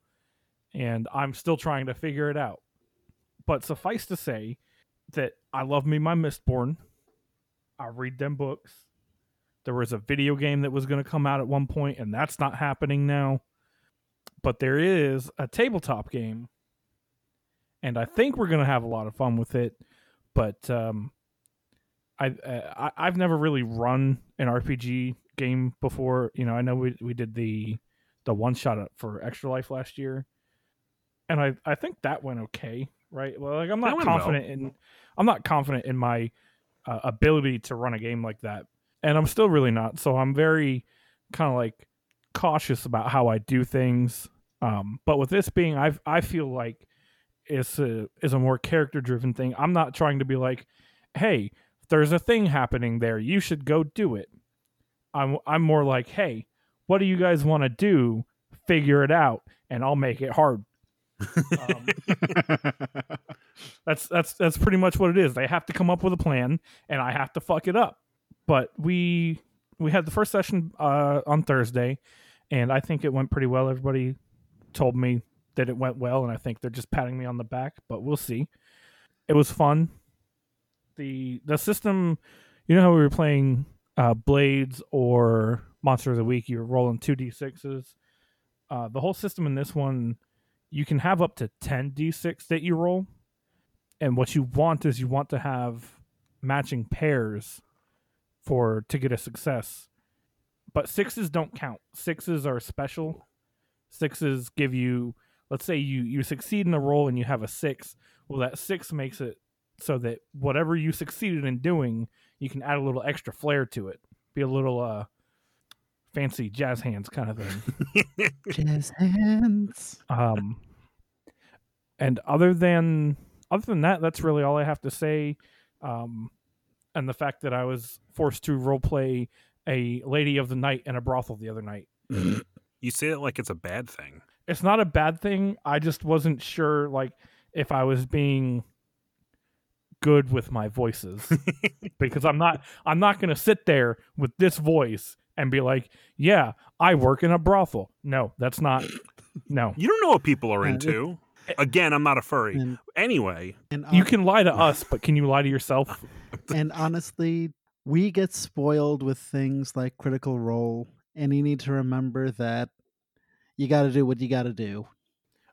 and i'm still trying to figure it out. But suffice to say that i love me my mistborn. I read them books. There was a video game that was going to come out at one point and that's not happening now. But there is a tabletop game and i think we're going to have a lot of fun with it but um I, uh, I i've never really run an rpg game before you know i know we, we did the the one shot for extra life last year and i i think that went okay right well like i'm not went well. confident in i'm not confident in my uh, ability to run a game like that and i'm still really not so i'm very kind of like cautious about how I do things. Um, but with this being, I I feel like it's a is a more character driven thing. I'm not trying to be like, hey, there's a thing happening there. You should go do it. I'm I'm more like, hey, what do you guys want to do? Figure it out, and I'll make it hard. Um, <laughs> that's that's that's pretty much what it is. They have to come up with a plan, and I have to fuck it up. But we we had the first session uh, on Thursday, and I think it went pretty well. Everybody told me that it went well, and I think they're just patting me on the back. But we'll see. It was fun. the The system, you know how we were playing uh, Blades or Monster of the Week. You were rolling two d sixes. Uh, the whole system in this one, you can have up to ten d six that you roll, and what you want is you want to have matching pairs for to get a success. But sixes don't count. Sixes are special. Sixes give you let's say you you succeed in a roll and you have a 6. Well that 6 makes it so that whatever you succeeded in doing, you can add a little extra flair to it. Be a little uh fancy jazz hands kind of thing. <laughs> Jazz hands. Um, and other than other than that, that's really all I have to say. Um, and the fact that I was forced to role play a lady of the night in a brothel the other night. you say it like it's a bad thing. It's not a bad thing. I just wasn't sure, like, if I was being good with my voices <laughs> because I'm not. I'm not going to sit there with this voice and be like, "Yeah, I work in a brothel." No, that's not. No, You don't know what people are into. Again, I'm not a furry. And, Anyway, and you can lie to us, but can you lie to yourself? <laughs> and honestly, we get spoiled with things like Critical Role, and you need to remember that you got to do what you got to do.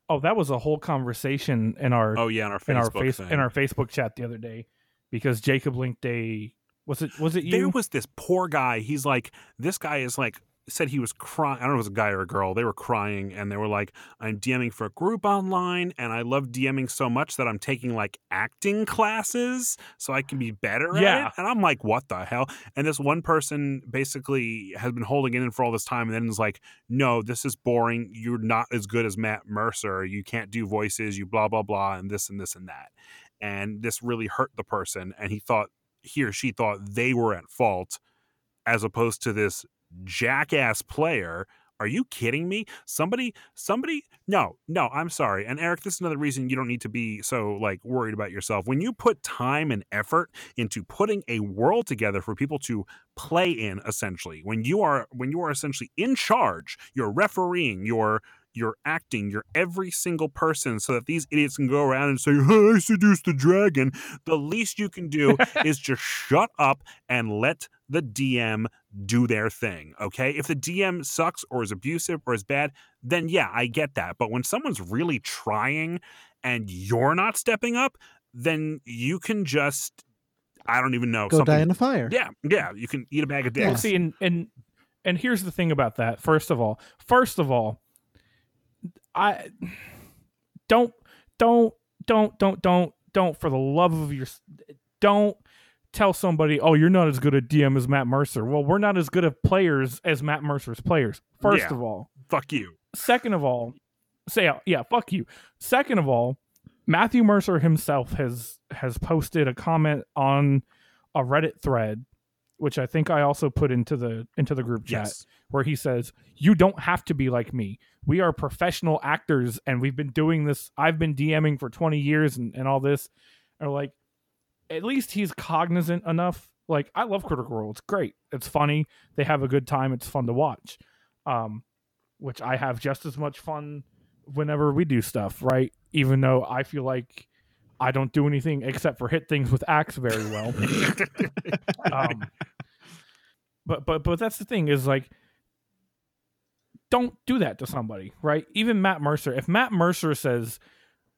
Oh, that was a whole conversation in our oh yeah, on our in our Facebook face in our Facebook chat the other day because Jacob linked a was it was it you? there was this poor guy. He's like, this guy is like, said he was crying. I don't know if it was a guy or a girl. They were crying and they were like, I'm DMing for a group online and I love DMing so much that I'm taking like acting classes so I can be better at Yeah. it. And I'm like, what the hell? And this one person basically has been holding it in for all this time and then is like, no, this is boring. You're not as good as Matt Mercer. You can't do voices. You blah, blah, blah, and this and this and that. And this really hurt the person. And he thought, he or she thought they were at fault as opposed to this jackass player. Are you kidding me? Somebody somebody no no i'm sorry and eric this is another reason you don't need to be so like worried about yourself. When you put time and effort into putting a world together for people to play in essentially when you are when you are essentially in charge you're refereeing you're you're acting you're every single person so that these idiots can go around and say hey, i seduced the dragon the least you can do <laughs> is just shut up and let the dm do their thing okay if the dm sucks or is abusive or is bad then yeah i get that but when someone's really trying and you're not stepping up then you can just i don't even know Go something die in a fire. yeah yeah you can eat a bag of Yeah. Well, dicks see, and, and and here's the thing about that. First of all, first of all, I don't don't don't don't don't don't for the love of your don't tell somebody, oh, you're not as good at DM as Matt Mercer. Well, we're not as good at players as Matt Mercer's players. First Yeah. of all, fuck you second of all, say yeah, fuck you. Second of all, Matthew Mercer himself has has posted a comment on a Reddit thread, which I think I also put into the into the group chat, yes where he says, "You don't have to be like me. We are professional actors, and we've been doing this. I've been DMing for twenty years, and, and all this." Or like, at least he's cognizant enough. Like, I love Critical Role. It's great. It's funny. They have a good time. It's fun to watch. Um, which I have just as much fun whenever we do stuff, right? Even though I feel like I don't do anything except for hit things with axe very well. <laughs> um, but but but that's the thing is like don't do that to somebody, right? Even Matt Mercer. If Matt Mercer says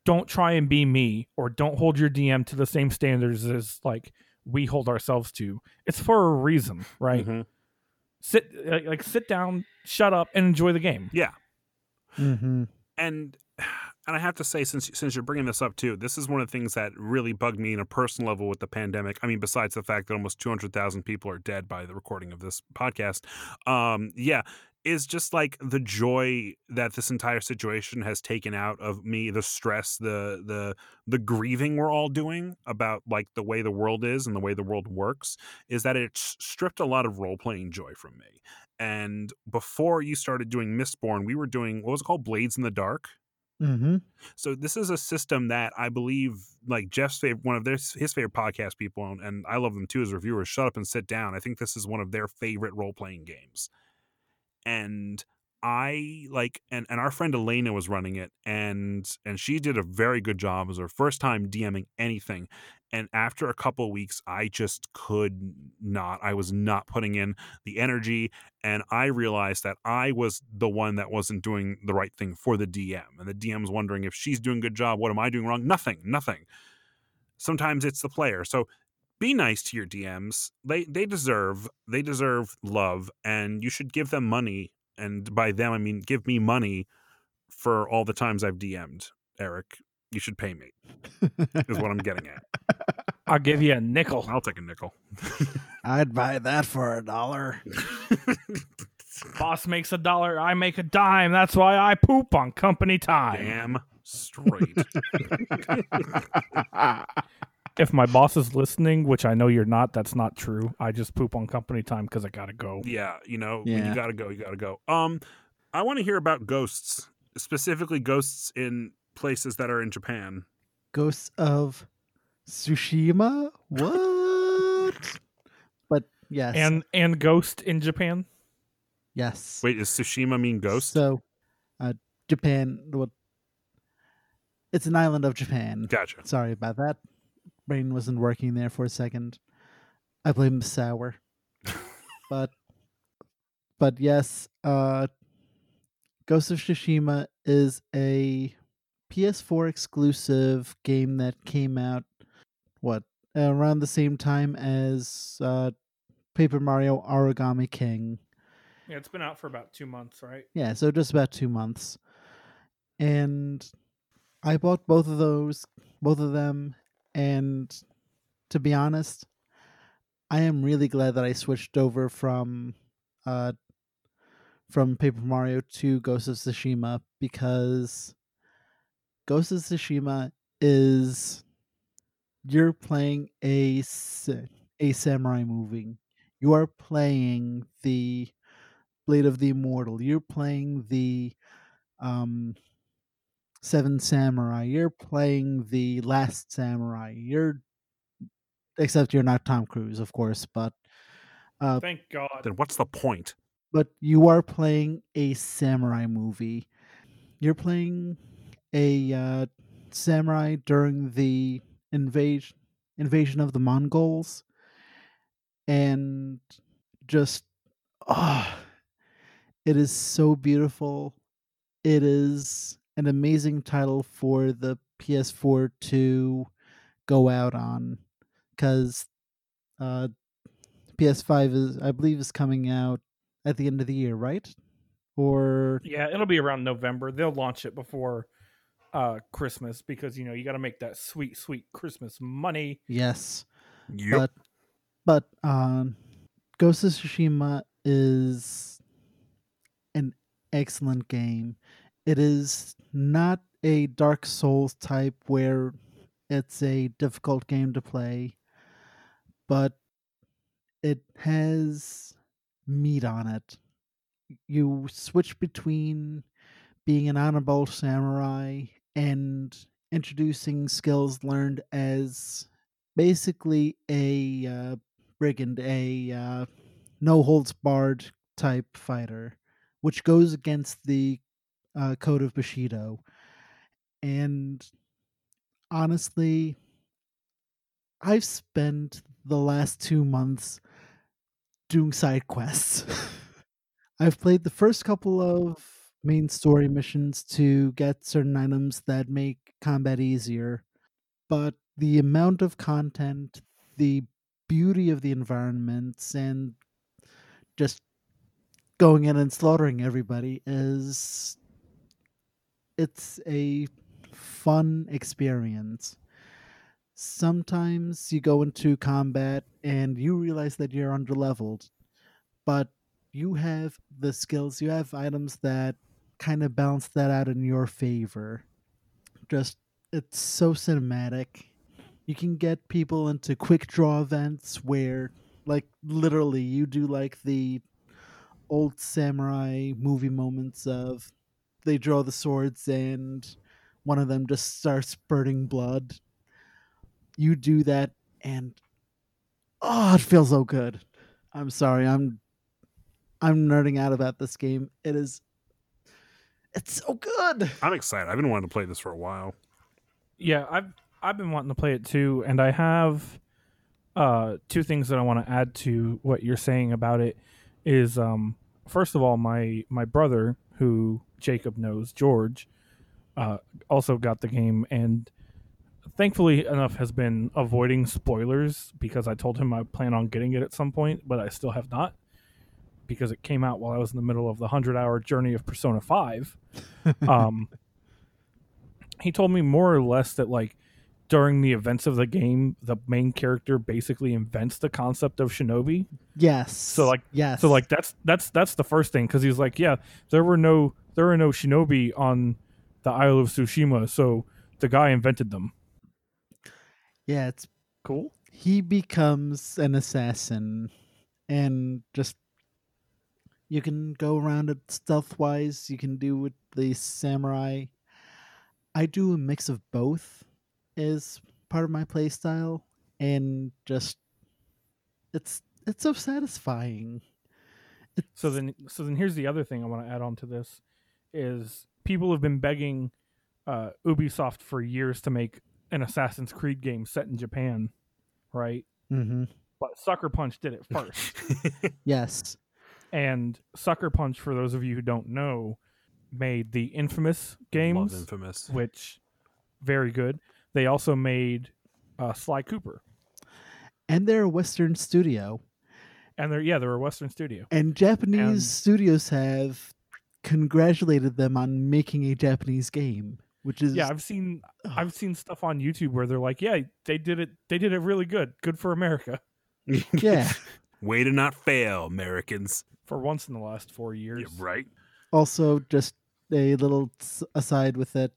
don't try and be me or don't hold your DM to the same standards as like we hold ourselves to, it's for a reason, right? Mhm. Sit like, like sit down, shut up and enjoy the game. yeah Mm-hmm. and <sighs> and I have to say, since since you're bringing this up too, this is one of the things that really bugged me in a personal level with the pandemic. I mean, besides the fact that almost 200,000 people are dead by the recording of this podcast, um, yeah, is just like the joy that this entire situation has taken out of me, the stress, the the the grieving we're all doing about like the way the world is and the way the world works, is that it's stripped a lot of role playing joy from me. And before you started doing Mistborn, we were doing what was it called Blades in the Dark Mm-hmm. So this is a system that I believe, like Jeff's favorite, one of their his favorite podcast people, and, and I love them too as reviewers. Shut up and sit down. I think this is one of their favorite role playing games, and I like, and and our friend Elena was running it, and and she did a very good job. It was her first time DMing anything, and after a couple weeks i just could not. I was not putting in the energy and i realized that i was the one that wasn't doing the right thing for the dm and the DM's wondering if she's doing a good job what am i doing wrong? Nothing nothing. Sometimes it's the player. So be nice to your dms they they deserve they deserve love and you should give them money and by them i mean give me money for all the times i've dm'd eric you should pay me is what i'm getting at I'll give you a nickel. I'll take a nickel. <laughs> I'd buy that for a dollar. Boss makes a dollar, I make a dime. That's why I poop on company time. Damn straight. <laughs> if my boss is listening, which I know you're not, that's not true. I just poop on company time because I gotta go. yeah, you know, when Yeah. you gotta go, you gotta go. Um, I want to hear about ghosts, specifically ghosts in places that are in Japan. Ghosts of Tsushima? What? <laughs> but yes. And and Ghost in Japan. yes. Wait, does Tsushima mean ghost? So, uh, Japan. What? It's an island of Japan. Gotcha. Sorry about that. Brain wasn't working there for a second. I blame the sour. <laughs> but, but yes, uh, Ghost of Tsushima is a PS4 exclusive game that came out what around the same time as uh, Paper Mario Origami King. Yeah, it's been out for about two months, right? Yeah, so just about two months. And I bought both of those, both of them, and to be honest, I am really glad that I switched over from uh from Paper Mario to Ghost of Tsushima because Ghost of Tsushima is you're playing a a samurai movie. You are playing the Blade of the Immortal. You're playing the um, Seven Samurai. You're playing the Last Samurai. You're except you're not Tom Cruise, of course, but uh, Thank God. Then what's the point? but you are playing a samurai movie. You're playing a uh, samurai during the invasion invasion of the Mongols, and just ah, it is so beautiful. It is an amazing title for the PS4 to go out on, because uh, PS5 is I believe is coming out at the end of the year, right? Or Yeah, it'll be around November. They'll launch it before uh Christmas because you know you got to make that sweet, sweet Christmas money. yes, Yep. but but um, Ghost of Tsushima is an excellent game. It is not a Dark Souls type where it's a difficult game to play, but it has meat on it. You switch between being an honorable samurai and introducing skills learned as basically a uh, brigand, a uh, no holds barred type fighter, which goes against the uh, code of Bushido. And honestly, I've spent the last two months doing side quests. <laughs> I've played the first couple of main story missions to get certain items that make combat easier, but the amount of content, the beauty of the environments, and just going in and slaughtering everybody is it's a fun experience. Sometimes you go into combat and you realize that you're underleveled, but you have the skills, you have items that kind of balance that out in your favor. Just it's so cinematic. You can get people into quick draw events where like literally you do like the old samurai movie moments of they draw the swords and one of them just starts spurting blood. You do that, and oh, it feels so good. I'm sorry, I'm I'm nerding out about this game. It is, it's so good. I'm excited. I've been wanting to play this for a while. Yeah, I've I've been wanting to play it too, and I have uh, two things that I want to add to what you're saying about it. Is um, first of all, my my brother, who Jacob knows, George, uh, also got the game, and thankfully enough has been avoiding spoilers because I told him I plan on getting it at some point, but I still have not because it came out while I was in the middle of the hundred hour journey of Persona Five. <laughs> um, he told me more or less that like during the events of the game, the main character basically invents the concept of shinobi. Yes. So like yes. so like that's that's that's the first thing because he's like, yeah, there were no there were no shinobi on the Isle of Tsushima, so the guy invented them. yeah, it's Cool. he becomes an assassin and just you can go around it stealth wise you can do with the samurai i do a mix of both as part of my play style and just it's it's so satisfying So then, so then here's the other thing I want to add on to this is people have been begging uh, Ubisoft for years to make an Assassin's Creed game set in Japan, right? mm-hmm. But Sucker Punch did it first, <laughs> yes and Sucker Punch, for those of you who don't know, made the infamous Love games, Infamous. which very good. They also made uh, Sly Cooper, and they're a western studio and they're yeah they're a Western studio. and japanese And- studios have congratulated them on making a japanese game which is Yeah, I've seen Ugh. I've seen stuff on YouTube where they're like, yeah, they did it they did it really good, good for America <laughs> yeah <laughs> Way to not fail, Americans. for once in the last four years. Yeah, right? also just a little aside with it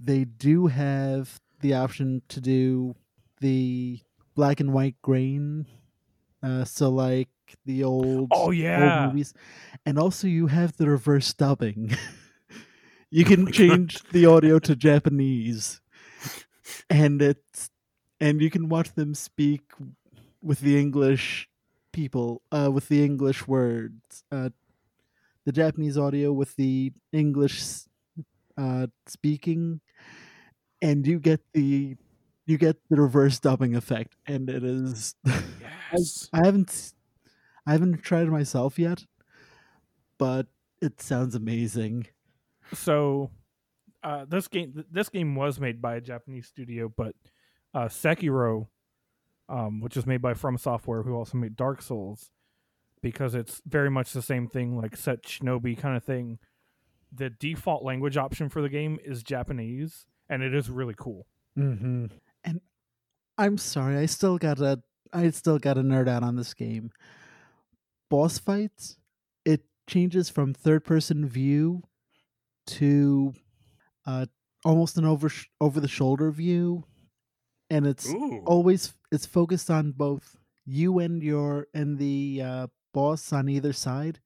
they do have the option to do the black and white grain uh, so like the old Oh old yeah, movies. And also you have the reverse dubbing. <laughs> You can God. change the audio to japanese. And it's and you can watch them speak with the english people uh with the english words uh the japanese audio with the english uh speaking and you get the you get the reverse dubbing effect and it is <laughs> Yes. I haven't I haven't tried it myself yet, but it sounds amazing. so uh, this game this game was made by a Japanese studio, but uh, Sekiro, um, which is made by From Software, who also made Dark Souls, because it's very much the same thing, like set Shinobi kind of thing. The default language option for the game is Japanese, and it is really cool. Mm-hmm. And I'm sorry, I still gotta I still gotta nerd out on this game. Boss fights, it changes from third person view to uh almost an over over the shoulder view, and it's Ooh. always it's focused on both you and your and the uh, boss on either side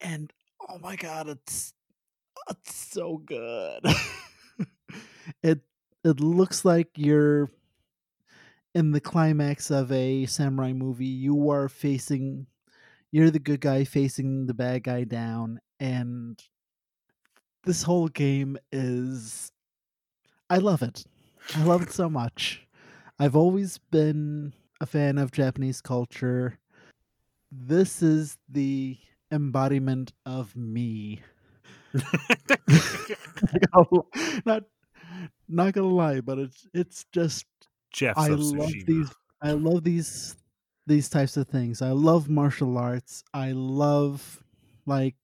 and oh my god it's it's so good <laughs> it it looks like you're in the climax of a samurai movie. You are facing you're the good guy facing the bad guy down and this whole game is i love it. I love it so much. I've always been a fan of japanese culture. This is the embodiment of me. <laughs> <laughs> Not not gonna lie but it's it's just Jeff I love these. I love these these types of things. I love martial arts. I love like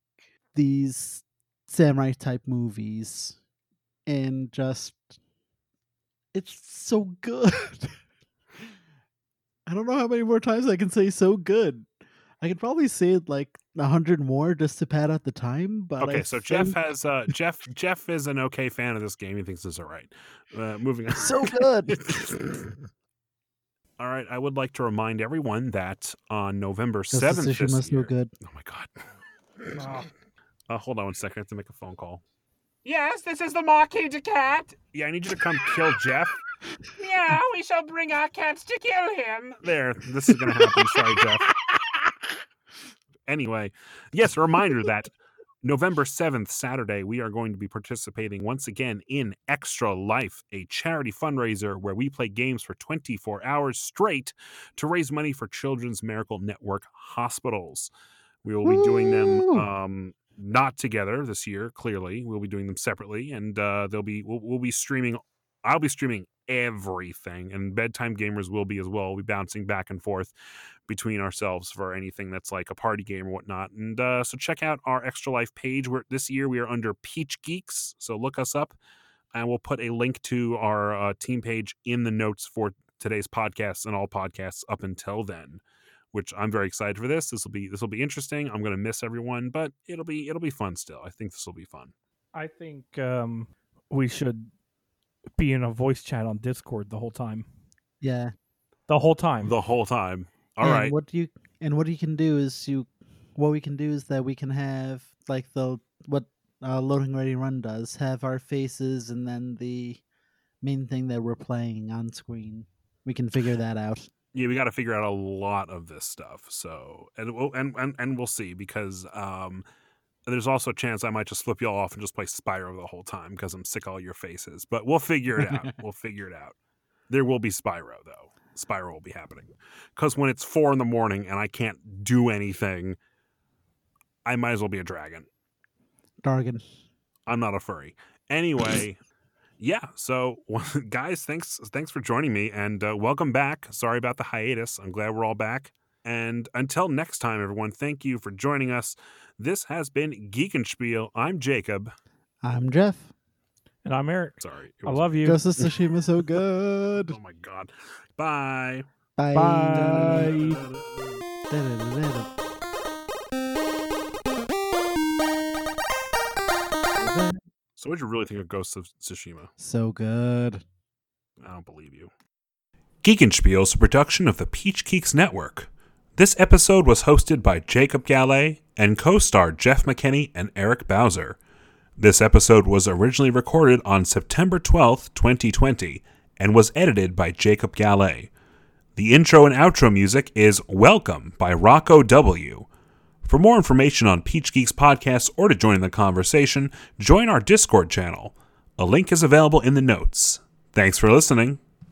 these samurai type movies, and just it's so good. <laughs> I don't know how many more times I can say so good. I could probably say like a hundred more just to pad out the time. But Okay, I so Jeff has uh Jeff Jeff is an okay fan of this game. He thinks it's all right. Uh, moving <laughs> on. so good. <laughs> all right, I would like to remind everyone that on November seventh Tsushima this is so year. good. Oh my god. Ah, <laughs> Uh, hold on one second. I have to make a phone call. Yes, this is the Marquise de Cat. Yeah, I need you to come kill Jeff. Yeah, we shall bring our cats to kill him. There, this is going to happen. Sorry, Jeff. Anyway, yes, a reminder that November 7th, Saturday, we are going to be participating once again in Extra Life, a charity fundraiser where we play games for 24 hours straight to raise money for Children's Miracle Network hospitals. We will be doing them um, not together this year, clearly. We'll be doing them separately, and uh, they'll be we'll, we'll be streaming. I'll be streaming everything, and bedtime gamers will be as well. We'll be bouncing back and forth between ourselves for anything that's like a party game or whatnot. And uh, so check out our Extra Life page. Where this year we are under Peach Geeks, so look us up, and we'll put a link to our uh, team page in the notes for today's podcast and all podcasts up until then. Which I'm very excited for this. This will be this will be interesting. I'm going to miss everyone, but it'll be it'll be fun still. I think this will be fun. I think um, we should be in a voice chat on Discord the whole time. Yeah. The whole time. The whole time. All and right. What you and what you can do is you, what we can do is that we can have like the what uh, loading ready run does have our faces and then the main thing that we're playing on screen. We can figure that out. <sighs> yeah, we got to figure out a lot of this stuff. So, and we'll, and, and and we'll see because um, there's also a chance I might just flip y'all off and just play Spyro the whole time because I'm sick of all your faces. But we'll figure it out. <laughs> we'll figure it out. There will be Spyro though. Spyro will be happening because when it's four in the morning and I can't do anything, I might as well be a dragon. Dargan. I'm not a furry. Anyway, yeah. So, <laughs> guys, thanks thanks for joining me and uh, welcome back. Sorry about the hiatus. I'm glad we're all back. And until next time, everyone, thank you for joining us. This has been Geekenspiel. I'm Jacob. I'm Jeff. and I'm Eric. Sorry. I love you. Ghost of Tsushima so good. Oh my god. Bye. Bye. Bye. Da-da-da-da-da. So, what'd you really think of Ghosts of Tsushima? So good. I don't believe you. Geekenspiel is a production of the Peach Geeks Network. This episode was hosted by Jacob Gallet and co star Jeff McKinney and Eric Bowser. This episode was originally recorded on September 12th, 2020, and was edited by Jacob Gallet. The intro and outro music is Welcome by Rocco W. For more information on Peach Geeks podcasts or to join the conversation, join our Discord channel. A link is available in the notes. Thanks for listening.